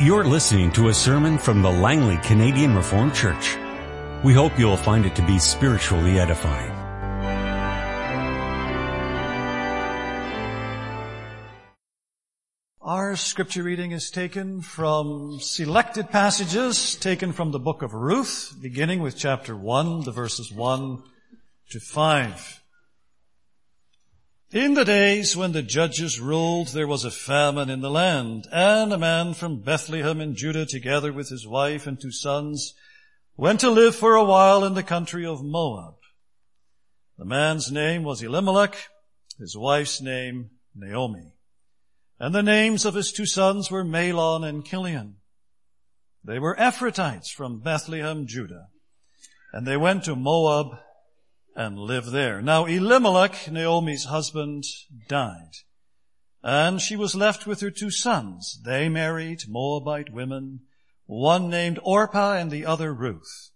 You're listening to a sermon from the Langley Canadian Reformed Church. We hope you'll find it to be spiritually edifying. Our scripture reading is taken from selected passages taken from the book of Ruth, beginning with chapter 1, the verses 1 to 5. In the days when the judges ruled, there was a famine in the land, and a man from Bethlehem in Judah, together with his wife and two sons, went to live for a while in the country of Moab. The man's name was Elimelech, his wife's name Naomi. And the names of his two sons were Mahlon and Chilion. They were Ephrathites from Bethlehem, Judah. And they went to Moab and live there. Now Elimelech, Naomi's husband, died. And she was left with her two sons. They married Moabite women, one named Orpah and the other Ruth.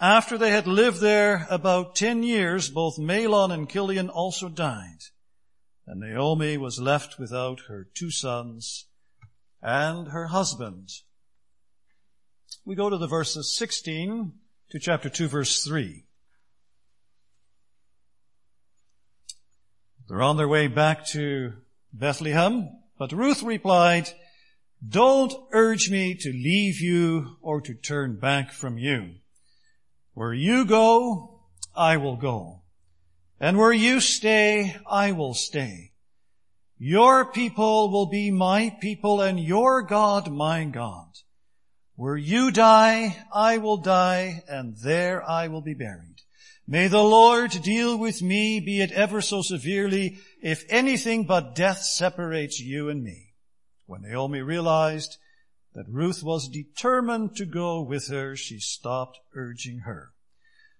After they had lived there about ten years, both Mahlon and Chilion also died. And Naomi was left without her two sons and her husband. We go to the verses 16 to chapter 2 verse 3. They're on their way back to Bethlehem, but Ruth replied, don't urge me to leave you or to turn back from you. Where you go, I will go. And where you stay, I will stay. Your people will be my people and your God my God. Where you die, I will die and there I will be buried. May the Lord deal with me, be it ever so severely, if anything but death separates you and me. When Naomi realized that Ruth was determined to go with her, she stopped urging her.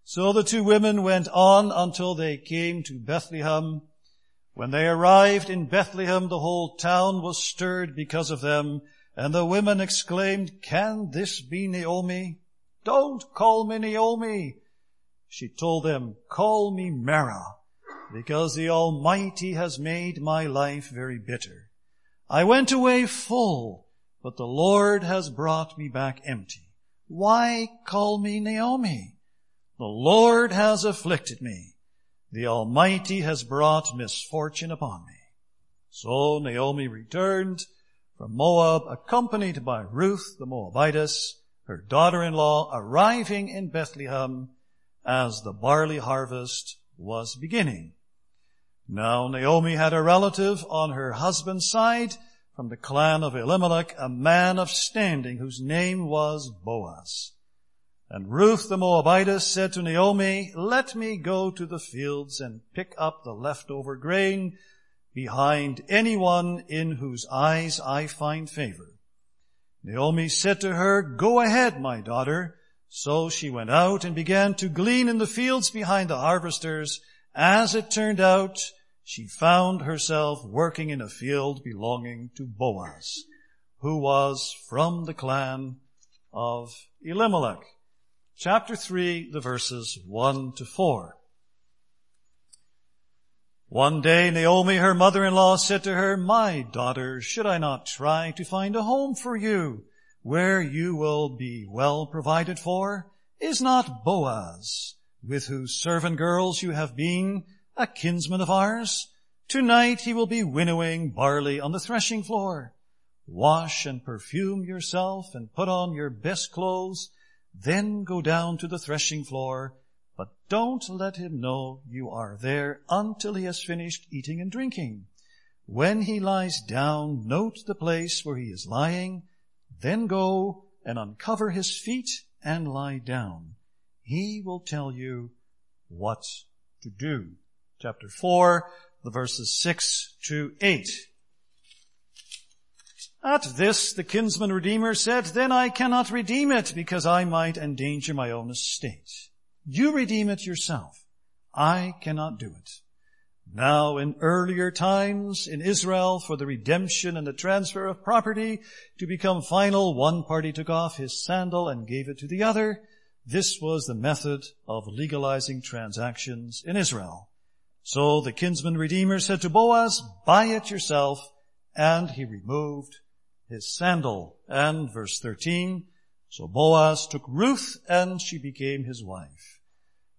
So the two women went on until they came to Bethlehem. When they arrived in Bethlehem, the whole town was stirred because of them, and the women exclaimed, Can this be Naomi? Don't call me Naomi. She told them, Call me Mara, because the Almighty has made my life very bitter. I went away full, but the Lord has brought me back empty. Why call me Naomi? The Lord has afflicted me. The Almighty has brought misfortune upon me. So Naomi returned from Moab, accompanied by Ruth the Moabitess, her daughter-in-law, arriving in Bethlehem as the barley harvest was beginning. Now Naomi had a relative on her husband's side from the clan of Elimelech, a man of standing whose name was Boaz. And Ruth the Moabitess said to Naomi, let me go to the fields and pick up the leftover grain behind anyone in whose eyes I find favor. Naomi said to her, go ahead, my daughter. So she went out and began to glean in the fields behind the harvesters. As it turned out, she found herself working in a field belonging to Boaz, who was from the clan of Elimelech chapter 3, the verses 1 to 4. One day Naomi, her mother-in-law, said to her, My daughter, should I not try to find a home for you where you will be well provided for? Is not Boaz, with whose servant girls you have been, a kinsman of ours? Tonight he will be winnowing barley on the threshing floor. Wash and perfume yourself and put on your best clothes then go down to the threshing floor, but don't let him know you are there until he has finished eating and drinking. When he lies down, note the place where he is lying, then go and uncover his feet and lie down. He will tell you what to do. Chapter 4, the verses 6 to 8. At this the kinsman redeemer said, Then I cannot redeem it because I might endanger my own estate. You redeem it yourself. I cannot do it. Now in earlier times in Israel for the redemption and the transfer of property to become final, one party took off his sandal and gave it to the other. This was the method of legalizing transactions in Israel. So the kinsman redeemer said to Boaz, buy it yourself, and he removed his sandal. And verse 13, so Boaz took Ruth and she became his wife.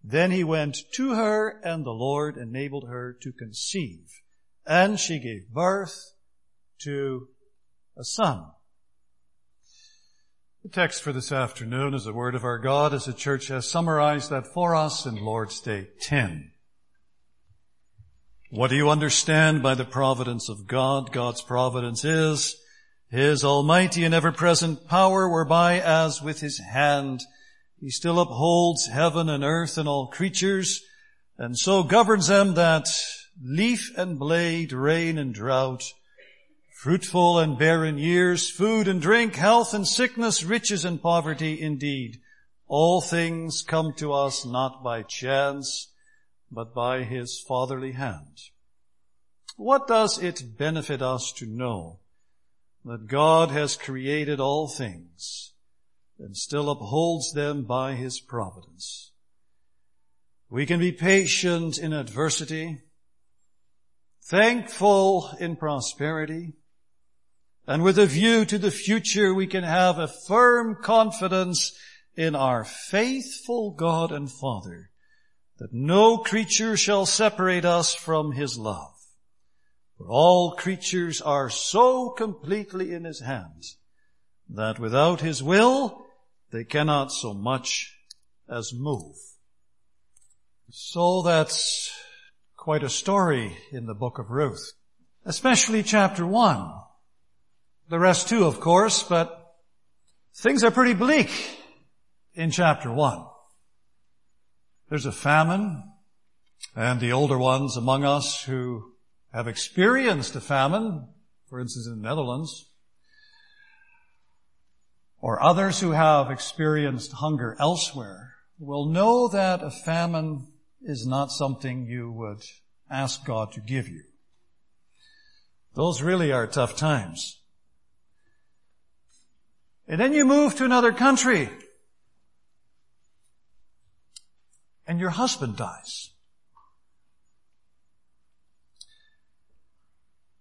Then he went to her and the Lord enabled her to conceive. And she gave birth to a son. The text for this afternoon is the word of our God as the church has summarized that for us in Lord's Day 10. What do you understand by the providence of God? God's providence is His almighty and ever-present power whereby as with His hand He still upholds heaven and earth and all creatures and so governs them that leaf and blade, rain and drought, fruitful and barren years, food and drink, health and sickness, riches and poverty indeed. All things come to us not by chance, but by his fatherly hand. What does it benefit us to know that God has created all things and still upholds them by his providence? We can be patient in adversity, thankful in prosperity, and with a view to the future we can have a firm confidence in our faithful God and Father that no creature shall separate us from His love. For all creatures are so completely in His hands that without His will they cannot so much as move. So that's quite a story in the book of Ruth, especially chapter one. The rest too, of course, but things are pretty bleak in chapter one. There's a famine, and the older ones among us who have experienced a famine, for instance in the Netherlands, or others who have experienced hunger elsewhere, will know that a famine is not something you would ask God to give you. Those really are tough times. And then you move to another country. And your husband dies.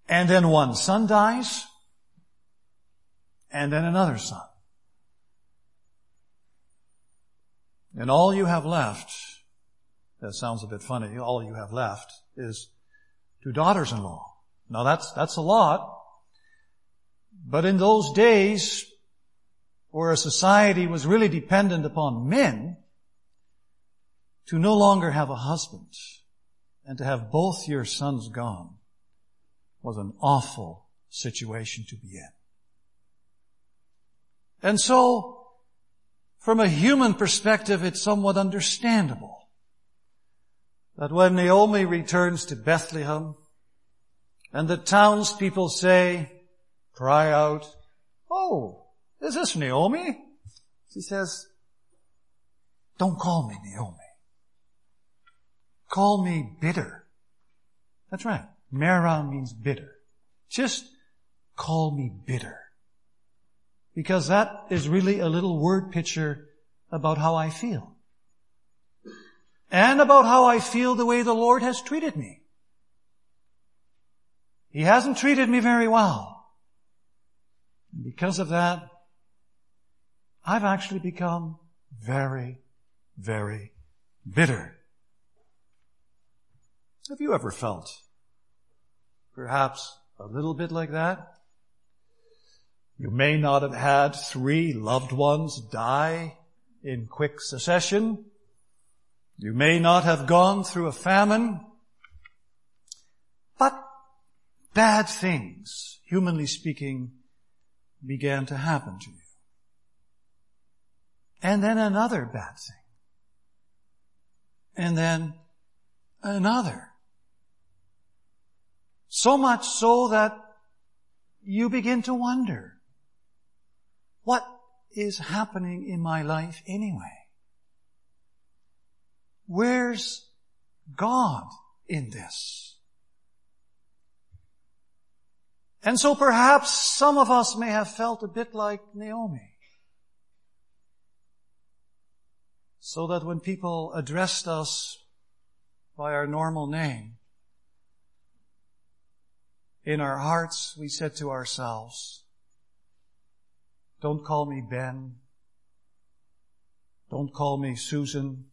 And then one son dies. And then another son. And all you have left, that sounds a bit funny, all you have left is two daughters-in-law. Now that's, that's a lot. But in those days, where a society was really dependent upon men, to no longer have a husband and to have both your sons gone was an awful situation to be in. And so, from a human perspective, it's somewhat understandable that when Naomi returns to Bethlehem and the townspeople say, cry out, Oh, is this Naomi? She says, don't call me Naomi. Call me bitter. That's right. Mara means bitter. Just call me bitter. Because that is really a little word picture about how I feel. And about how I feel the way the Lord has treated me. He hasn't treated me very well. And because of that, I've actually become very, very bitter. Have you ever felt perhaps a little bit like that? You may not have had three loved ones die in quick succession. You may not have gone through a famine. But bad things, humanly speaking, began to happen to you. And then another bad thing. And then another. So much so that you begin to wonder, what is happening in my life anyway? Where's God in this? And so perhaps some of us may have felt a bit like Naomi. so that when people addressed us by our normal name, in our hearts we said to ourselves, Don't call me Ben. Don't call me Susan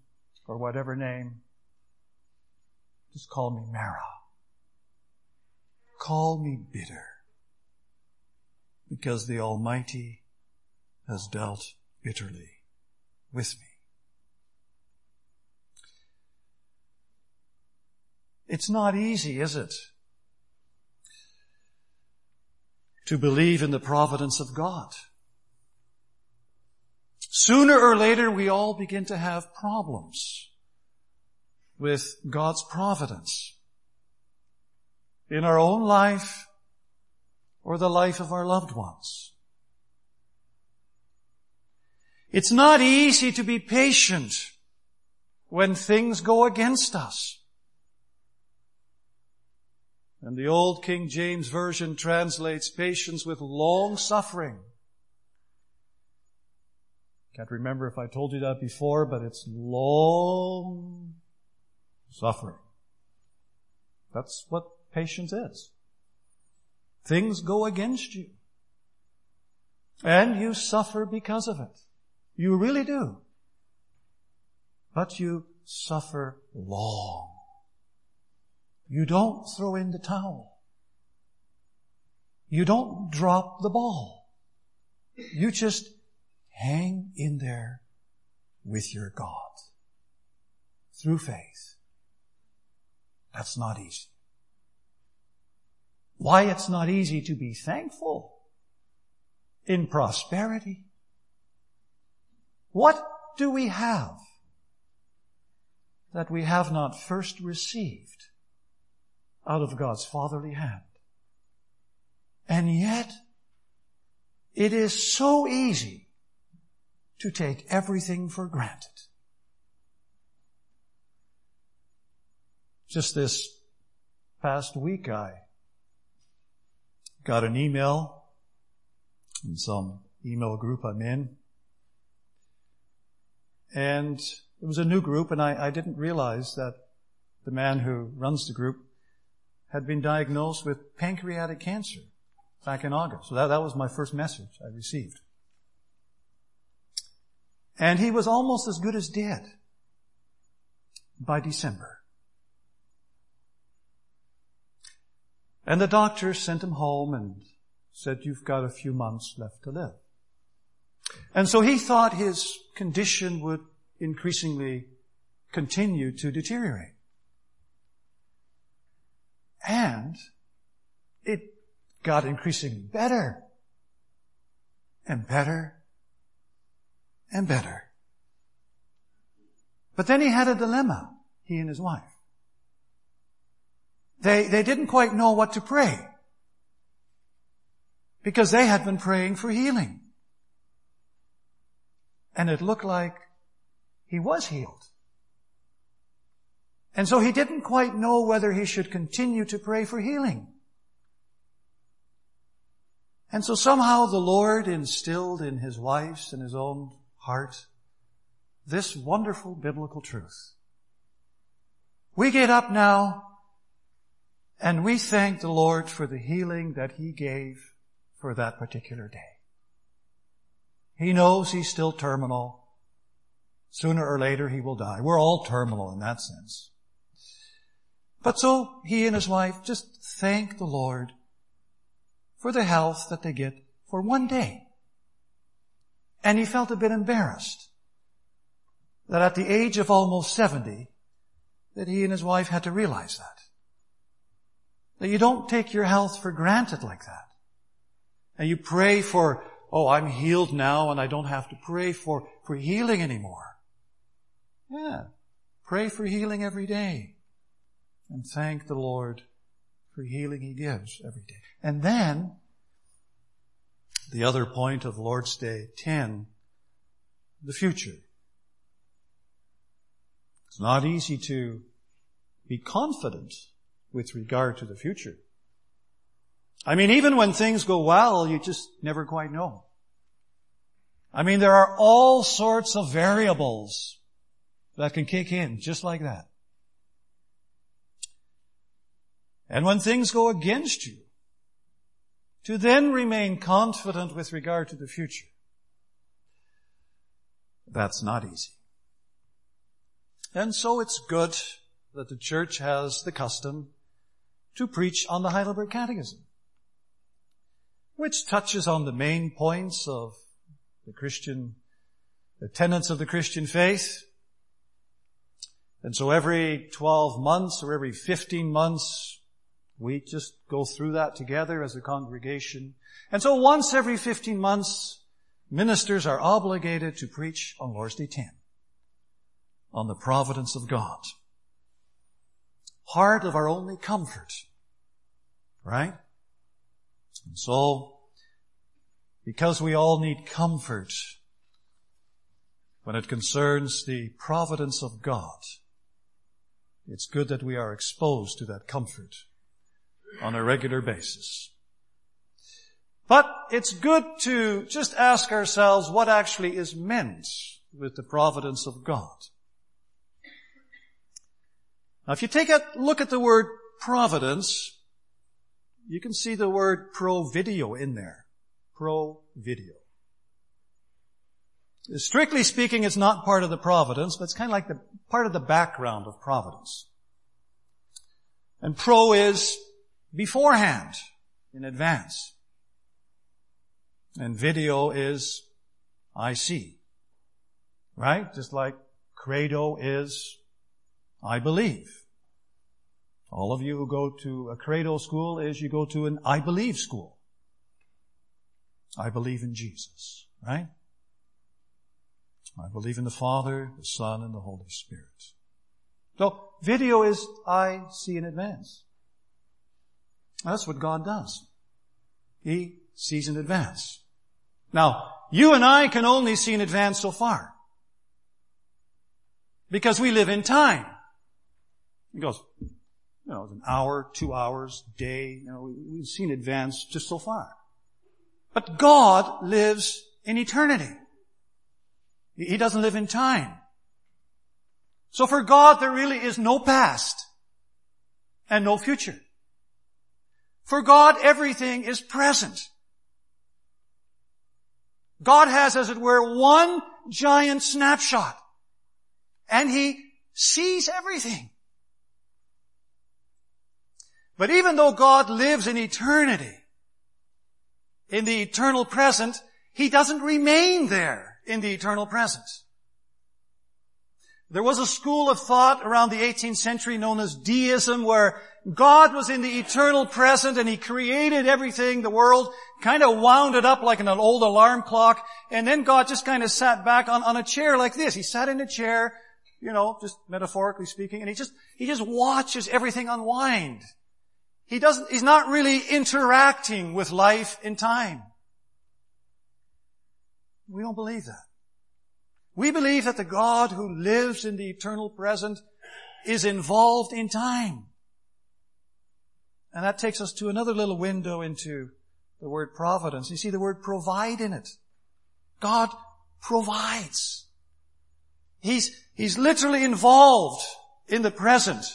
or whatever name. Just call me Mara. Call me bitter. Because the Almighty has dealt bitterly with me. It's not easy, is it? To believe in the providence of God. Sooner or later, we all begin to have problems with God's providence in our own life or the life of our loved ones. It's not easy to be patient when things go against us. And the old King James Version translates patience with long suffering. Can't remember if I told you that before, but it's long suffering. That's what patience is. Things go against you. And you suffer because of it. You really do. But you suffer long. You don't throw in the towel. You don't drop the ball. You just hang in there with your God through faith. That's not easy. Why it's not easy to be thankful in prosperity. What do we have that we have not first received out of God's fatherly hand? And yet, it is so easy to take everything for granted. Just this past week, I got an email in some email group I'm in. And it was a new group and I, I didn't realize that the man who runs the group had been diagnosed with pancreatic cancer back in August. So that, that was my first message I received. And he was almost as good as dead by December. And the doctor sent him home and said, you've got a few months left to live. And so he thought his condition would increasingly continue to deteriorate. And it got increasingly better and better and better. But then he had a dilemma, he and his wife. They, they didn't quite know what to pray. Because they had been praying for healing. And it looked like he was healed. And so he didn't quite know whether he should continue to pray for healing. And so somehow the Lord instilled in his wife's and his own heart this wonderful biblical truth. We get up now and we thank the Lord for the healing that He gave for that particular day. He knows He's still terminal. Sooner or later He will die. We're all terminal in that sense. But so he and his wife just thank the Lord for the health that they get for one day. And he felt a bit embarrassed that at the age of almost 70, that he and his wife had to realize that. That you don't take your health for granted like that. And you pray for, oh, I'm healed now and I don't have to pray for, for healing anymore. Yeah. Pray for healing every day. And thank the Lord for healing He gives every day. And then, the other point of Lord's Day 10, the future. It's not easy to be confident with regard to the future. I mean, even when things go well, you just never quite know. I mean, there are all sorts of variables that can kick in just like that. And when things go against you, to then remain confident with regard to the future That's not easy. And so it's good that the church has the custom to preach on the Heidelberg Catechism, which touches on the main points of the Christian, the tenets of the Christian faith. And so every 12 months or every 15 months, we just go through that together as a congregation. And so once every 15 months, ministers are obligated to preach on Lord's Day 10, on the providence of God. Part of our only comfort, right? And so, because we all need comfort when it concerns the providence of God, it's good that we are exposed to that comfort on a regular basis. But it's good to just ask ourselves what actually is meant with the providence of God. Now if you take a look at the word providence, you can see the word provideo in there. Provideo. Strictly speaking, it's not part of the providence, but it's kind of like the part of the background of providence. And pro is beforehand, in advance. And video is I see. Right? Just like credo is I believe. All of you who go to a credo school is you go to an I believe school. I believe in Jesus. Right? I believe in the Father, the Son, and the Holy Spirit. So, video is I see in advance. That's what God does. He sees in advance. Now, you and I can only see in advance so far. Because we live in time. He goes, you know, an hour, two hours, day, you know, we've seen advance just so far. But God lives in eternity. He doesn't live in time. So for God, there really is no past and no future. For God, everything is present. God has, as it were, one giant snapshot. And He sees everything. But even though God lives in eternity, in the eternal present, He doesn't remain there in the eternal present. There was a school of thought around the 18th century known as deism where God was in the eternal present and He created everything, the world, kind of wound it up like an old alarm clock, and then God just kind of sat back on, on a chair like this. He sat in a chair, you know, just metaphorically speaking, and He just, He just watches everything unwind. He doesn't, He's not really interacting with life in time. We don't believe that. We believe that the God who lives in the eternal present is involved in time. And that takes us to another little window into the word providence. You see the word provide in it. God provides. He's, he's literally involved in the present,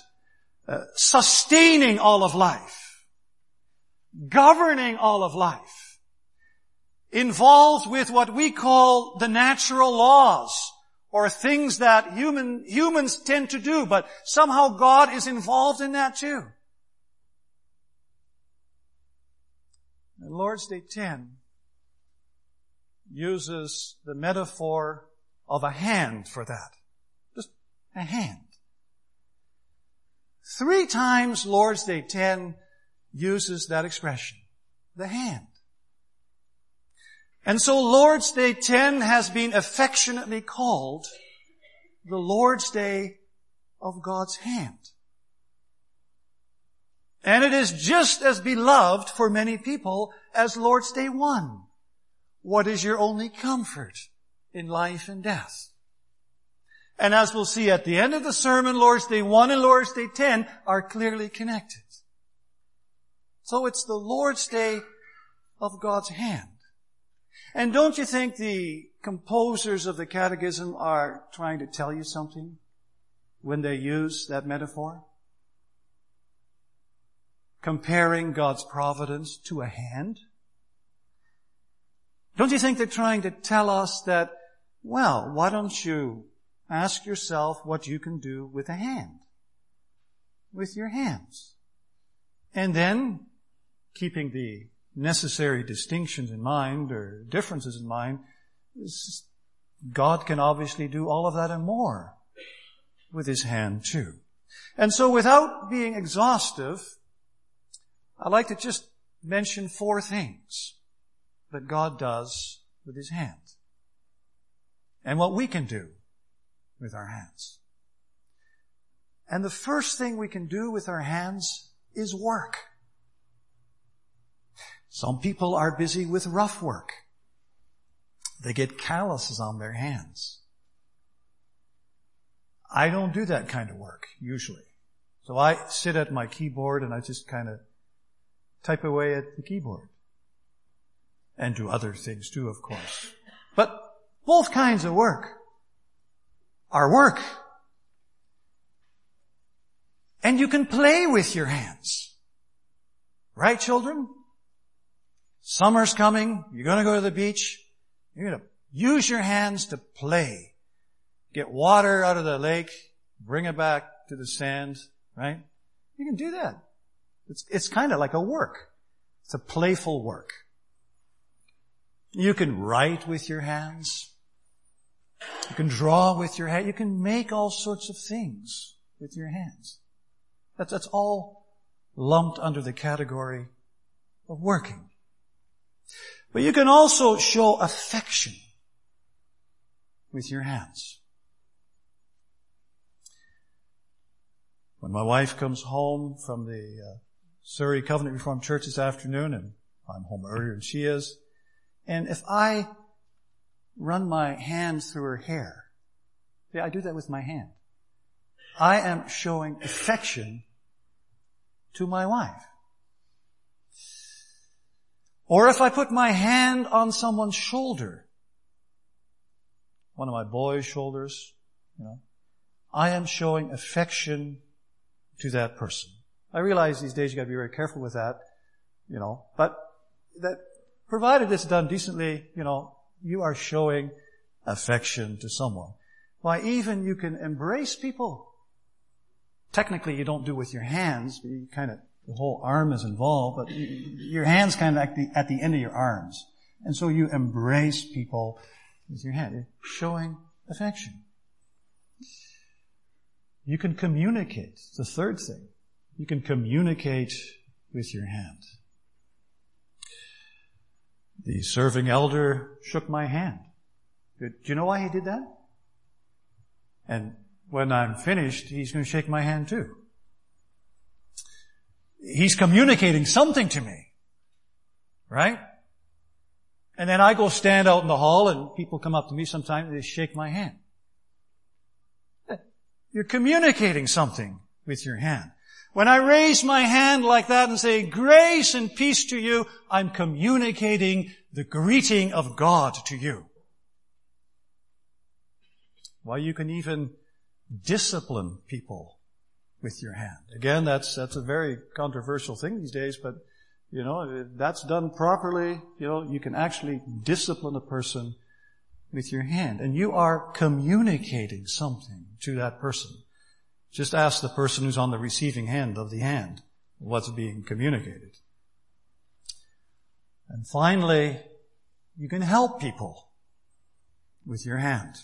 uh, sustaining all of life, governing all of life involved with what we call the natural laws or things that human, humans tend to do, but somehow God is involved in that too. And Lord's Day 10 uses the metaphor of a hand for that. Just a hand. Three times Lord's Day 10 uses that expression. The hand. And so Lord's Day 10 has been affectionately called the Lord's Day of God's hand. And it is just as beloved for many people as Lord's Day 1. What is your only comfort in life and death? And as we'll see at the end of the sermon, Lord's Day 1 and Lord's Day 10 are clearly connected. So it's the Lord's Day of God's hand. And don't you think the composers of the catechism are trying to tell you something when they use that metaphor? Comparing God's providence to a hand? Don't you think they're trying to tell us that Well, why don't you ask yourself what you can do with a hand? With your hands. And then, keeping the necessary distinctions in mind or differences in mind, God can obviously do all of that and more with His hand too. And so without being exhaustive, I'd like to just mention four things that God does with His hand. And what we can do with our hands. And the first thing we can do with our hands is work. Some people are busy with rough work. They get calluses on their hands. I don't do that kind of work, usually. So I sit at my keyboard and I just kind of type away at the keyboard. And do other things too, of course. But both kinds of work are work. And you can play with your hands. Right, children? Summer's coming. You're going to go to the beach. You're going to use your hands to play. Get water out of the lake. Bring it back to the sand. Right? You can do that. It's, it's kind of like a work. It's a playful work. You can write with your hands. You can draw with your hand. You can make all sorts of things with your hands. That's, that's all lumped under the category of working. But you can also show affection with your hands. When my wife comes home from the uh, Surrey Covenant Reformed Church this afternoon, and I'm home earlier than she is, and if I run my hands through her hair, see, I do that with my hand. I am showing affection to my wife. Or if I put my hand on someone's shoulder, one of my boys' shoulders, you know, I am showing affection to that person. I realize these days you gotta be very careful with that, you know, but that, provided it's done decently, you know, you are showing affection to someone. Why even you can embrace people. Technically you don't do with your hands, but you kind of the whole arm is involved, but your hand's kind of at the, at the end of your arms. And so you embrace people with your hand, showing affection. You can communicate. The third thing. You can communicate with your hand. The serving elder shook my hand. Do you know why he did that? And when I'm finished, he's going to shake my hand too. He's communicating something to me. Right? And then I go stand out in the hall and people come up to me sometimes and they shake my hand. You're communicating something with your hand. When I raise my hand like that and say, grace and peace to you, I'm communicating the greeting of God to you. Why, you can even discipline people with your hand. Again, that's, that's a very controversial thing these days, but, you know, if that's done properly, you know, you can actually discipline a person with your hand. And you are communicating something to that person. Just ask the person who's on the receiving hand of the hand what's being communicated. And finally, you can help people with your hand.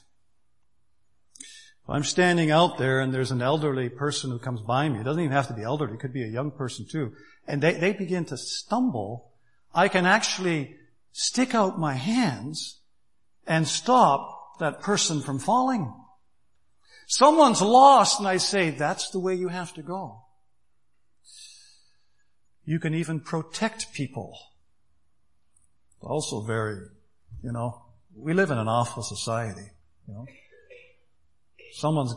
I'm standing out there and there's an elderly person who comes by me. It doesn't even have to be elderly. It could be a young person too. And they, they begin to stumble. I can actually stick out my hands and stop that person from falling. Someone's lost and I say, that's the way you have to go. You can even protect people. Also very, you know, we live in an awful society, you know someone's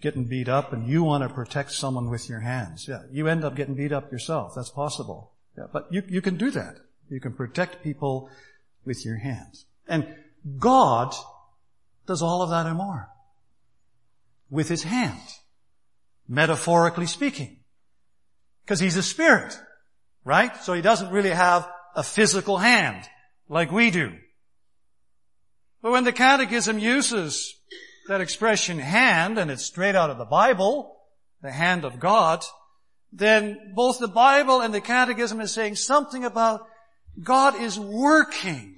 getting beat up and you want to protect someone with your hands. Yeah, you end up getting beat up yourself. That's possible. Yeah, but you, you can do that. You can protect people with your hands. And God does all of that and more. With His hand. Metaphorically speaking. Because He's a spirit. Right? So He doesn't really have a physical hand like we do. But when the Catechism uses that expression hand, and it's straight out of the Bible, the hand of God, then both the Bible and the Catechism is saying something about God is working.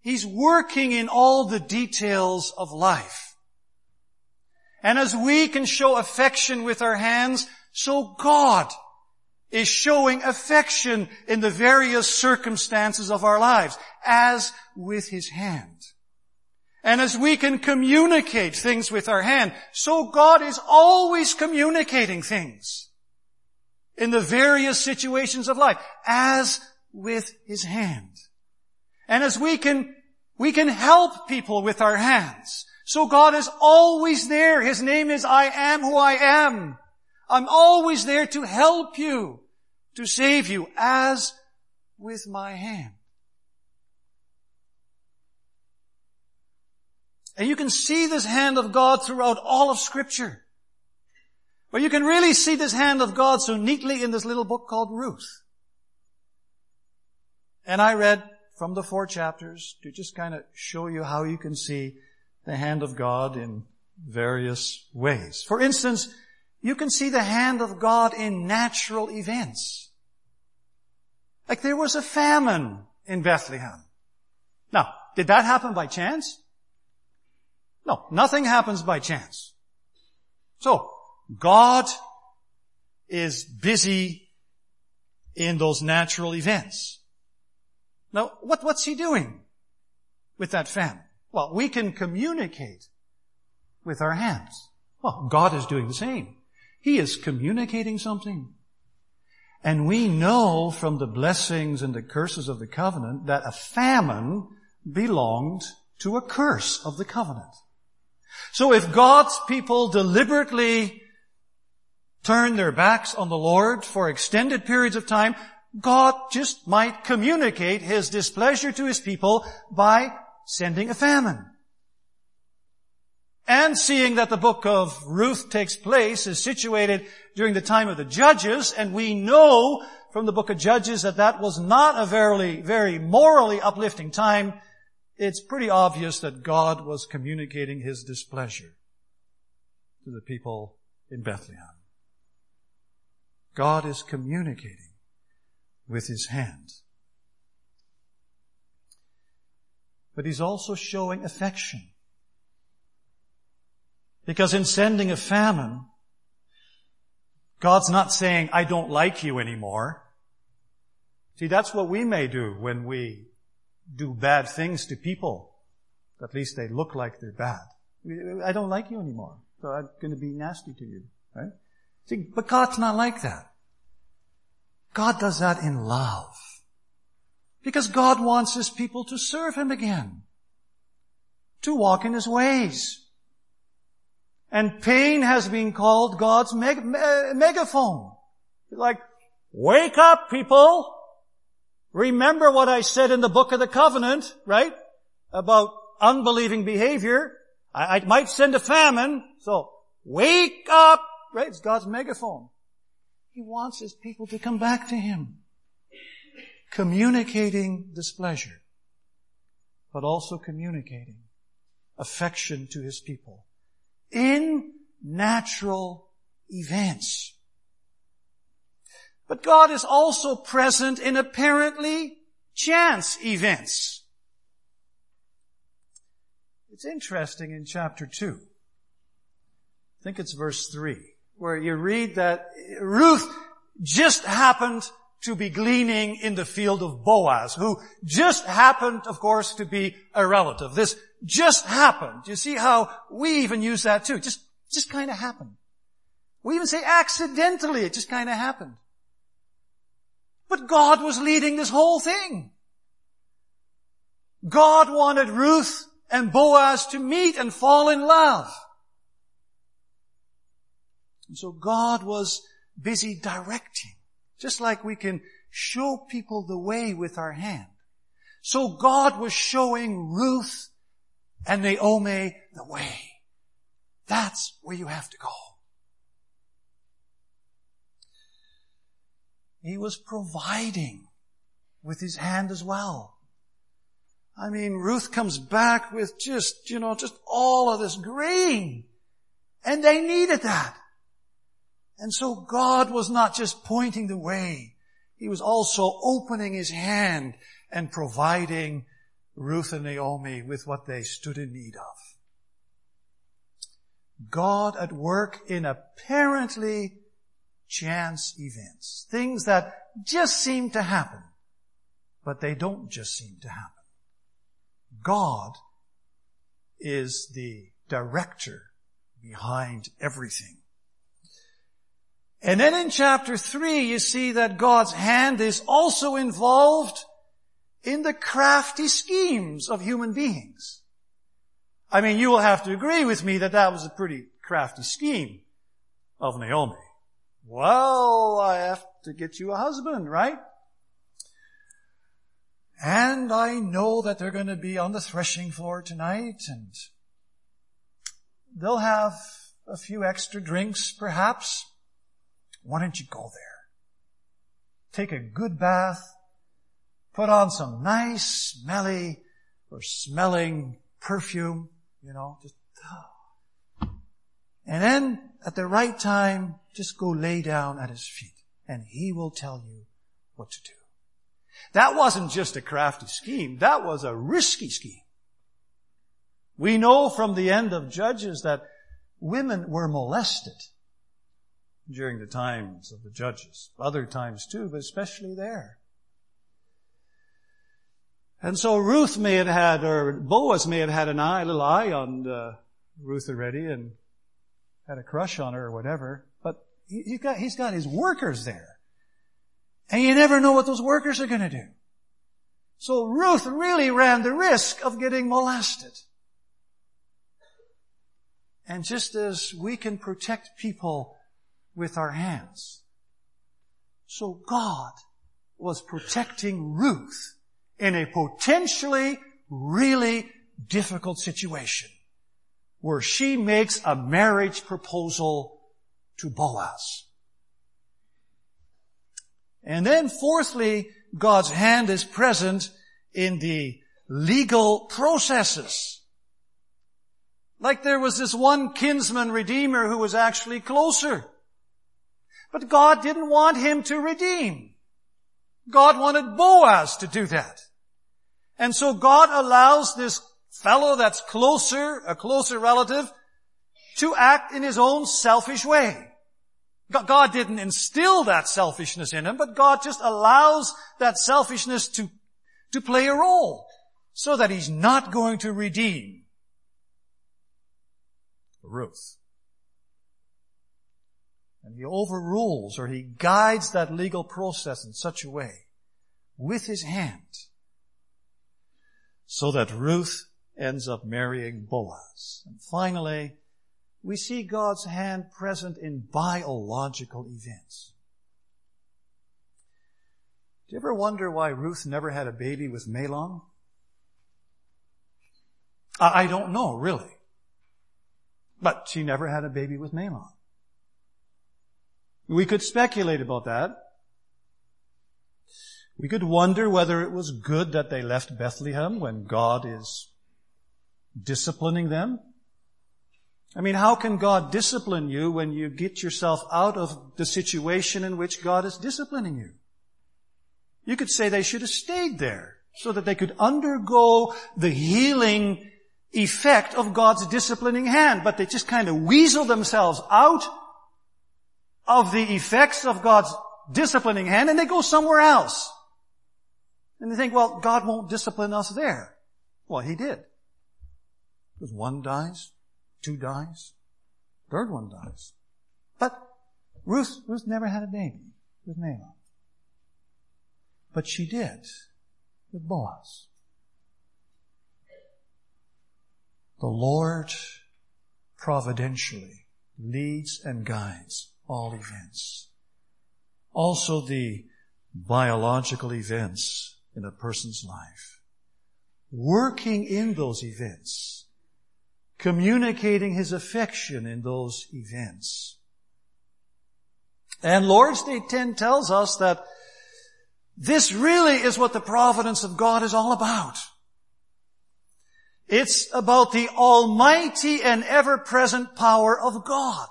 He's working in all the details of life. And as we can show affection with our hands, so God is showing affection in the various circumstances of our lives, as with His hand. And as we can communicate things with our hand, so God is always communicating things in the various situations of life, as with His hand. And as we can, we can help people with our hands. So God is always there. His name is I am who I am. I'm always there to help you, to save you, as with my hand. And you can see this hand of God throughout all of scripture. But you can really see this hand of God so neatly in this little book called Ruth. And I read from the four chapters to just kind of show you how you can see the hand of God in various ways. For instance, you can see the hand of God in natural events. Like there was a famine in Bethlehem. Now, did that happen by chance? No, nothing happens by chance. So, God is busy in those natural events. Now, what, what's he doing with that famine? Well, we can communicate with our hands. Well, God is doing the same. He is communicating something. And we know from the blessings and the curses of the covenant that a famine belonged to a curse of the covenant. So if God's people deliberately turn their backs on the Lord for extended periods of time, God just might communicate His displeasure to His people by sending a famine. And seeing that the book of Ruth takes place is situated during the time of the Judges, and we know from the book of Judges that that was not a very, very morally uplifting time, it's pretty obvious that God was communicating His displeasure to the people in Bethlehem. God is communicating with His hand. But He's also showing affection. Because in sending a famine, God's not saying, I don't like you anymore. See, that's what we may do when we do bad things to people. At least they look like they're bad. I don't like you anymore, so I'm going to be nasty to you, right? See, but God's not like that. God does that in love. Because God wants His people to serve Him again. To walk in His ways. And pain has been called God's meg- me- megaphone. Like, wake up people! Remember what I said in the book of the covenant, right? About unbelieving behavior. I, I might send a famine, so wake up, right? It's God's megaphone. He wants his people to come back to him. Communicating displeasure, but also communicating affection to his people in natural events. But God is also present in apparently chance events. It's interesting in chapter 2. I think it's verse 3, where you read that Ruth just happened to be gleaning in the field of Boaz, who just happened, of course, to be a relative. This just happened. You see how we even use that too. Just, just kind of happened. We even say accidentally, it just kind of happened. But God was leading this whole thing. God wanted Ruth and Boaz to meet and fall in love. And so God was busy directing, just like we can show people the way with our hand. So God was showing Ruth and Naomi the way. That's where you have to go. He was providing with his hand as well. I mean, Ruth comes back with just, you know, just all of this grain. And they needed that. And so God was not just pointing the way. He was also opening his hand and providing Ruth and Naomi with what they stood in need of. God at work in apparently chance events. Things that just seem to happen, but they don't just seem to happen. God is the director behind everything. And then in chapter 3, you see that God's hand is also involved in the crafty schemes of human beings. I mean, you will have to agree with me that that was a pretty crafty scheme of Naomi. Well, I have to get you a husband, right? And I know that they're going to be on the threshing floor tonight and they'll have a few extra drinks perhaps. Why don't you go there? Take a good bath, put on some nice smelly or smelling perfume, you know, just, and then at the right time, just go lay down at his feet and he will tell you what to do. That wasn't just a crafty scheme. That was a risky scheme. We know from the end of Judges that women were molested during the times of the Judges. Other times too, but especially there. And so Ruth may have had, or Boaz may have had an eye, a little eye on uh, Ruth already and had a crush on her or whatever. But he, he's got, he's got his workers there. And you never know what those workers are going to do. So Ruth really ran the risk of getting molested. And just as we can protect people with our hands, so God was protecting Ruth in a potentially really difficult situation where she makes a marriage proposal to Boaz. And then fourthly, God's hand is present in the legal processes. Like there was this one kinsman redeemer who was actually closer. But God didn't want him to redeem. God wanted Boaz to do that. And so God allows this fellow that's closer, a closer relative, to act in his own selfish way. God didn't instill that selfishness in him, but God just allows that selfishness to, to play a role so that he's not going to redeem Ruth. And he overrules or he guides that legal process in such a way with his hand so that Ruth ends up marrying Boaz. And finally, we see God's hand present in biological events. Do you ever wonder why Ruth never had a baby with Mahlon? I don't know, really. But she never had a baby with Mahlon. We could speculate about that. We could wonder whether it was good that they left Bethlehem when God is disciplining them. I mean, how can God discipline you when you get yourself out of the situation in which God is disciplining you? You could say they should have stayed there so that they could undergo the healing effect of God's disciplining hand, but they just kind of weasel themselves out of the effects of God's disciplining hand and they go somewhere else. And they think, well, God won't discipline us there. Well, He did. Because one dies, two dies, third one dies. But Ruth, Ruth never had a baby with Mahlon. But she did with Boaz. The Lord providentially leads and guides all events. Also the biological events in a person's life. Working in those events. Communicating his affection in those events. And Lord's Day 10 tells us that this really is what the providence of God is all about. It's about the almighty and ever-present power of God,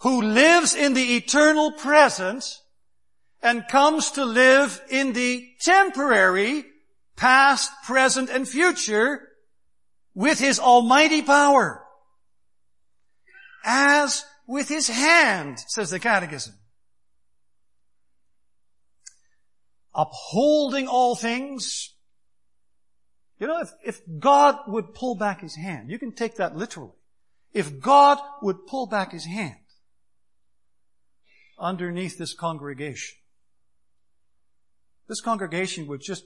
who lives in the eternal present and comes to live in the temporary, past, present, and future with his almighty power. As with his hand, says the catechism. Upholding all things. You know, if, if God would pull back his hand, you can take that literally. If God would pull back his hand underneath this congregation, this congregation would just,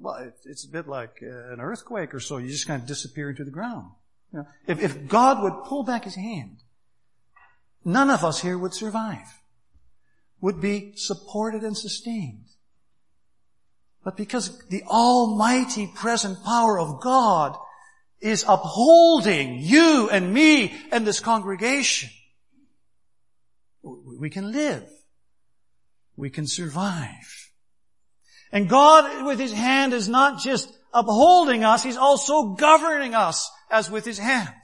well, it's a bit like uh, an earthquake or so. You just kind of disappear into the ground. You know, if, if God would pull back his hand, none of us here would survive, would be supported and sustained. But because the almighty present power of God is upholding you and me and this congregation, we can live we can survive. And God with His hand is not just upholding us, He's also governing us as with His hand.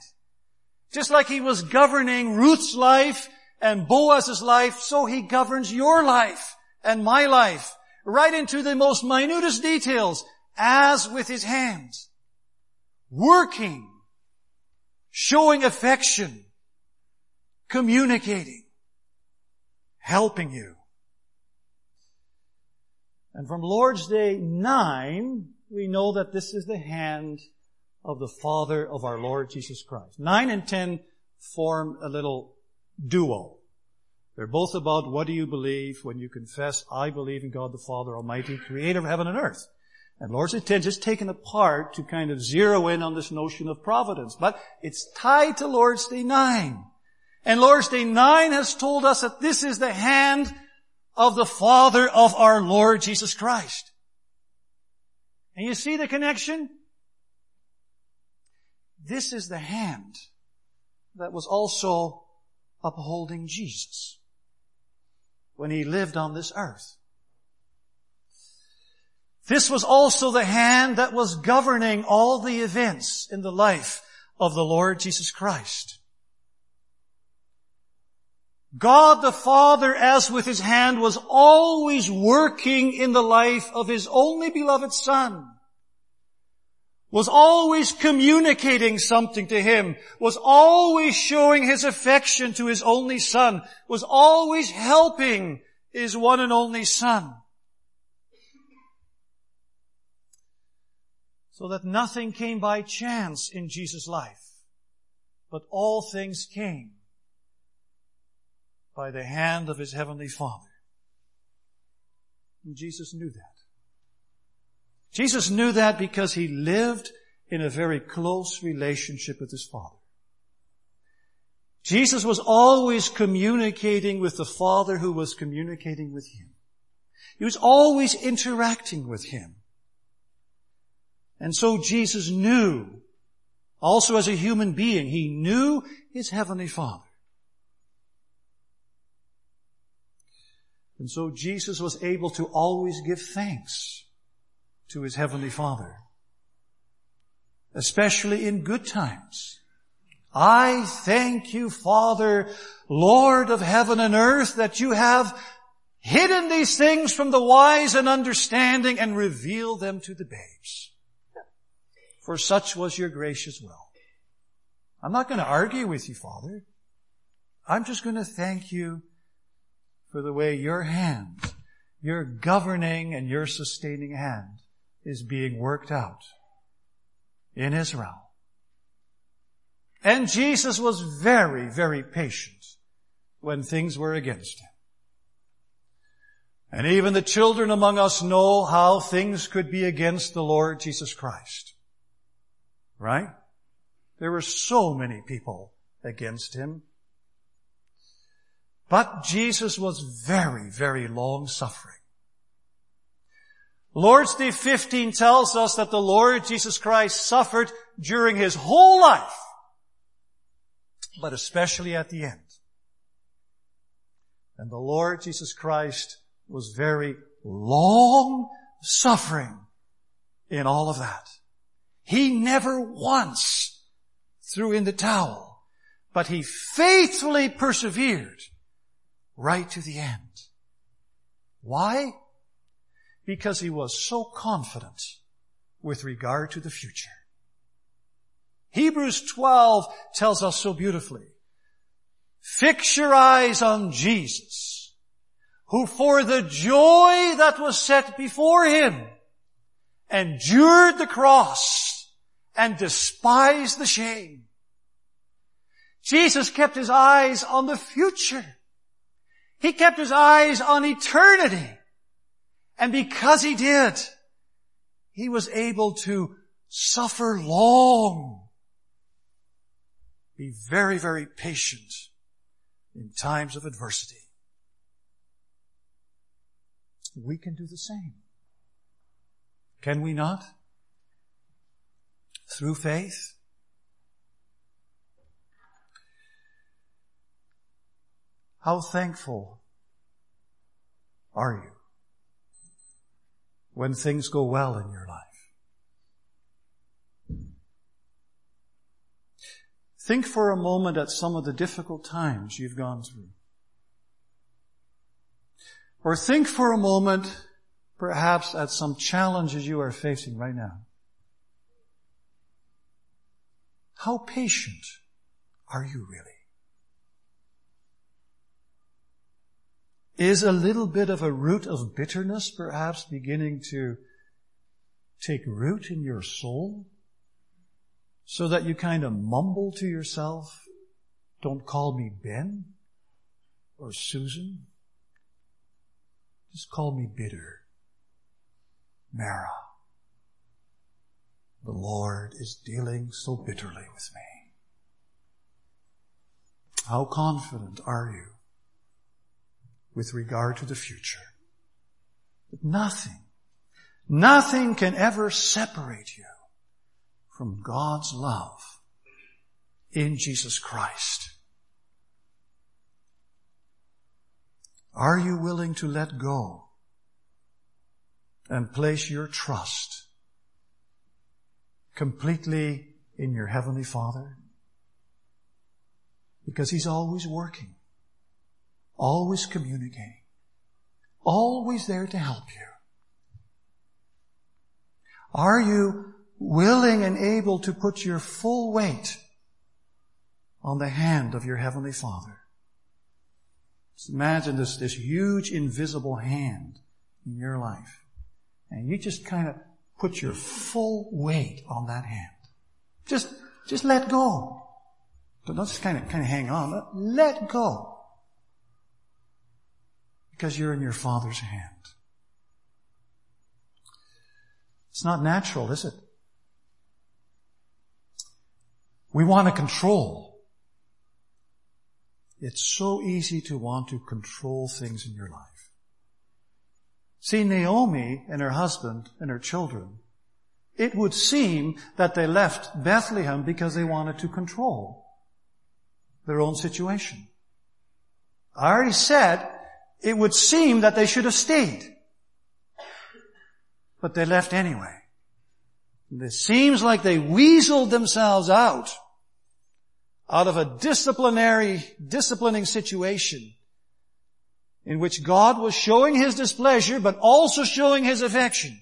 Just like He was governing Ruth's life and Boaz's life, so He governs your life and my life, right into the most minutest details, as with His hand. Working, showing affection, communicating, helping you. And from Lord's Day 9, we know that this is the hand of the Father of our Lord Jesus Christ. 9 and 10 form a little duo. They're both about what do you believe when you confess, I believe in God the Father Almighty, creator of heaven and earth. And Lord's Day 10 is taken apart to kind of zero in on this notion of providence. But it's tied to Lord's Day 9. And Lord's Day 9 has told us that this is the hand of the Father of our Lord Jesus Christ. And you see the connection? This is the hand that was also upholding Jesus when he lived on this earth. This was also the hand that was governing all the events in the life of the Lord Jesus Christ. God the Father, as with His hand, was always working in the life of His only beloved Son. Was always communicating something to Him. Was always showing His affection to His only Son. Was always helping His one and only Son. So that nothing came by chance in Jesus' life, but all things came by the hand of his heavenly Father. And Jesus knew that. Jesus knew that because he lived in a very close relationship with his Father. Jesus was always communicating with the Father who was communicating with him. He was always interacting with him. And so Jesus knew, also as a human being, he knew his heavenly Father. And so Jesus was able to always give thanks to his heavenly Father. Especially in good times. I thank you, Father, Lord of heaven and earth, that you have hidden these things from the wise and understanding and revealed them to the babes. For such was your gracious will. I'm not going to argue with you, Father. I'm just going to thank you for the way your hand, your governing and your sustaining hand is being worked out in Israel. And Jesus was very, very patient when things were against him. And even the children among us know how things could be against the Lord Jesus Christ. Right? There were so many people against him. But Jesus was very, very long suffering. Lord's Day 15 tells us that the Lord Jesus Christ suffered during his whole life, but especially at the end. And the Lord Jesus Christ was very long suffering in all of that. He never once threw in the towel, but he faithfully persevered right to the end. Why? Because he was so confident with regard to the future. Hebrews 12 tells us so beautifully, fix your eyes on Jesus, who for the joy that was set before him endured the cross and despised the shame. Jesus kept his eyes on the future. He kept his eyes on eternity. And because he did, he was able to suffer long. Be very, very patient in times of adversity. We can do the same. Can we not? Through faith? How thankful are you when things go well in your life? Think for a moment at some of the difficult times you've gone through. Or think for a moment perhaps at some challenges you are facing right now. How patient are you really? Is a little bit of a root of bitterness perhaps beginning to take root in your soul? So that you kind of mumble to yourself, don't call me Ben or Susan. Just call me bitter. Mara. The Lord is dealing so bitterly with me. How confident are you with regard to the future? But nothing, nothing can ever separate you from God's love in Jesus Christ. Are you willing to let go and place your trust completely in your Heavenly Father? Because He's always working, always communicating, always there to help you. Are you willing and able to put your full weight on the hand of your Heavenly Father? Just imagine this, this huge invisible hand in your life. And you just kind of put your full weight on that hand. Just, just let go. Don't just kind of, kind of hang on. Let go. Because you're in your Father's hand. It's not natural, is it? We want to control. It's so easy to want to control things in your life. See, Naomi and her husband and her children, it would seem that they left Bethlehem because they wanted to control their own situation. I already said it would seem that they should have stayed. But they left anyway. it seems like they weaseled themselves out, out of a disciplinary, disciplining situation in which God was showing His displeasure, but also showing His affection.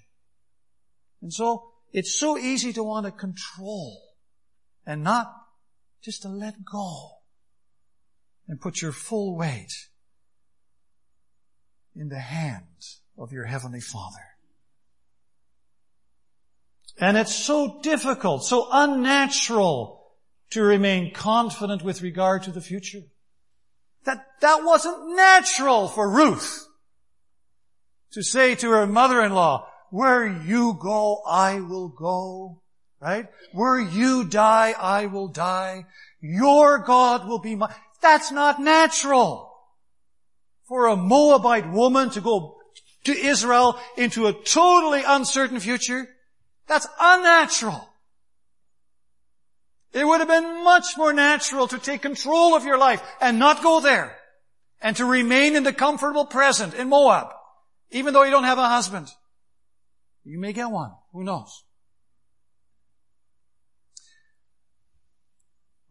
And so, it's so easy to want to control and not just to let go and put your full weight in the hand of your Heavenly Father. And it's so difficult, so unnatural to remain confident with regard to the future. That, that wasn't natural for Ruth to say to her mother-in-law, where you go, I will go. Right? Where you die, I will die. Your God will be my, that's not natural. For a Moabite woman to go to Israel into a totally uncertain future, that's unnatural. It would have been much more natural to take control of your life and not go there and to remain in the comfortable present in Moab, even though you don't have a husband. You may get one. Who knows?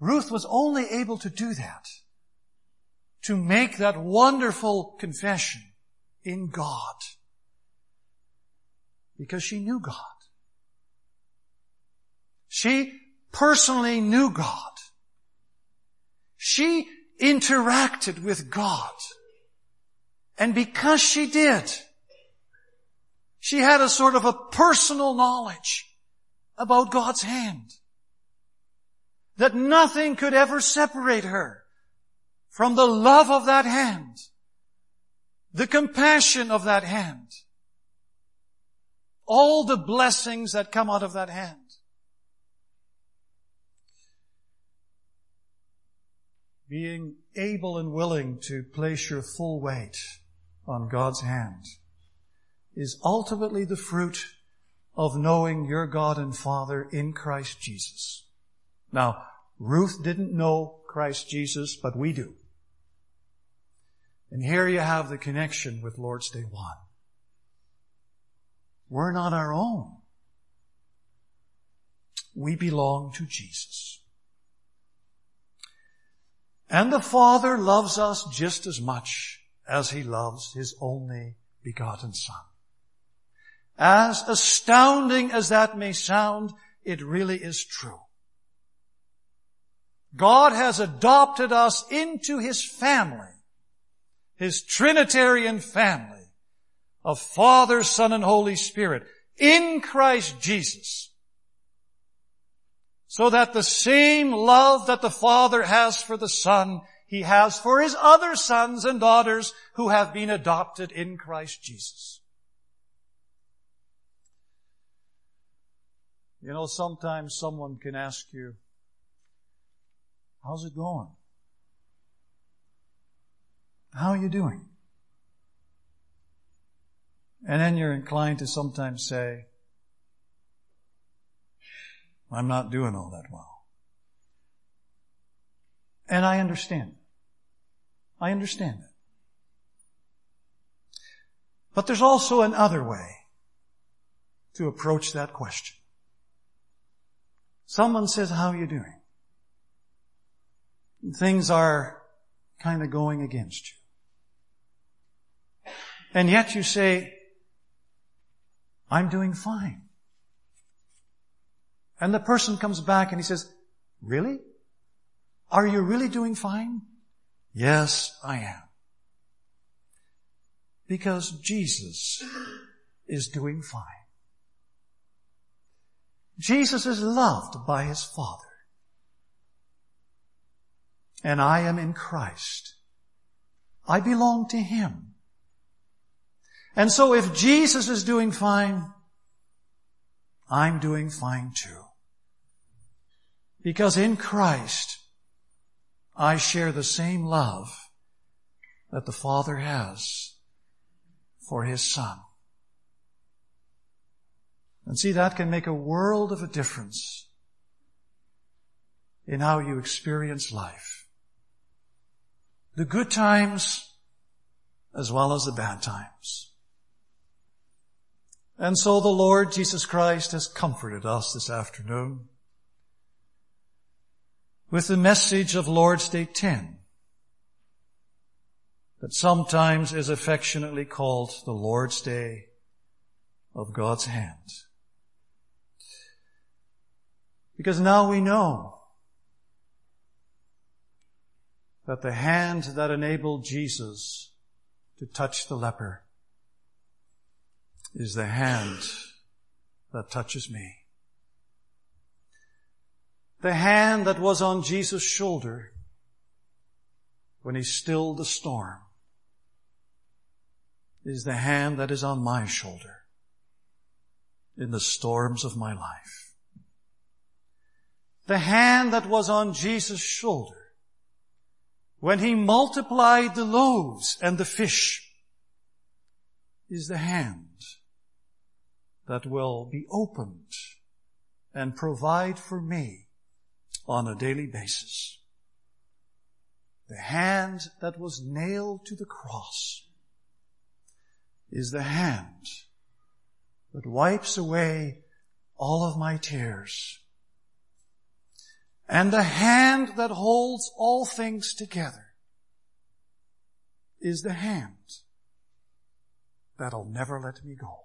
Ruth was only able to do that, to make that wonderful confession in God, because she knew God. She personally knew God. She interacted with God. And because she did, she had a sort of a personal knowledge about God's hand. That nothing could ever separate her from the love of that hand, the compassion of that hand, all the blessings that come out of that hand. being able and willing to place your full weight on God's hand is ultimately the fruit of knowing your God and Father in Christ Jesus. Now, Ruth didn't know Christ Jesus, but we do. And here you have the connection with Lord's Day 1. We're not our own. We belong to Jesus. And the Father loves us just as much as He loves His only begotten Son. As astounding as that may sound, it really is true. God has adopted us into His family, His Trinitarian family of Father, Son, and Holy Spirit in Christ Jesus so that the same love that the Father has for the Son, He has for His other sons and daughters who have been adopted in Christ Jesus. You know, sometimes someone can ask you, how's it going? How are you doing? And then you're inclined to sometimes say, I'm not doing all that well. And I understand. I understand it. But there's also another way to approach that question. Someone says, how are you doing? Things are kind of going against you. And yet you say, I'm doing fine. And the person comes back and he says, really? Are you really doing fine? Yes, I am. Because Jesus is doing fine. Jesus is loved by his Father. And I am in Christ. I belong to him. And so if Jesus is doing fine, I'm doing fine too. Because in Christ, I share the same love that the Father has for His Son. And see, that can make a world of a difference in how you experience life. The good times as well as the bad times. And so the Lord Jesus Christ has comforted us this afternoon with the message of Lord's Day 10 that sometimes is affectionately called the Lord's Day of God's hand. Because now we know that the hand that enabled Jesus to touch the leper is the hand that touches me. The hand that was on Jesus' shoulder when he stilled the storm is the hand that is on my shoulder in the storms of my life. The hand that was on Jesus' shoulder when he multiplied the loaves and the fish is the hand that will be opened and provide for me on a daily basis. The hand that was nailed to the cross is the hand that wipes away all of my tears. And the hand that holds all things together is the hand that'll never let me go.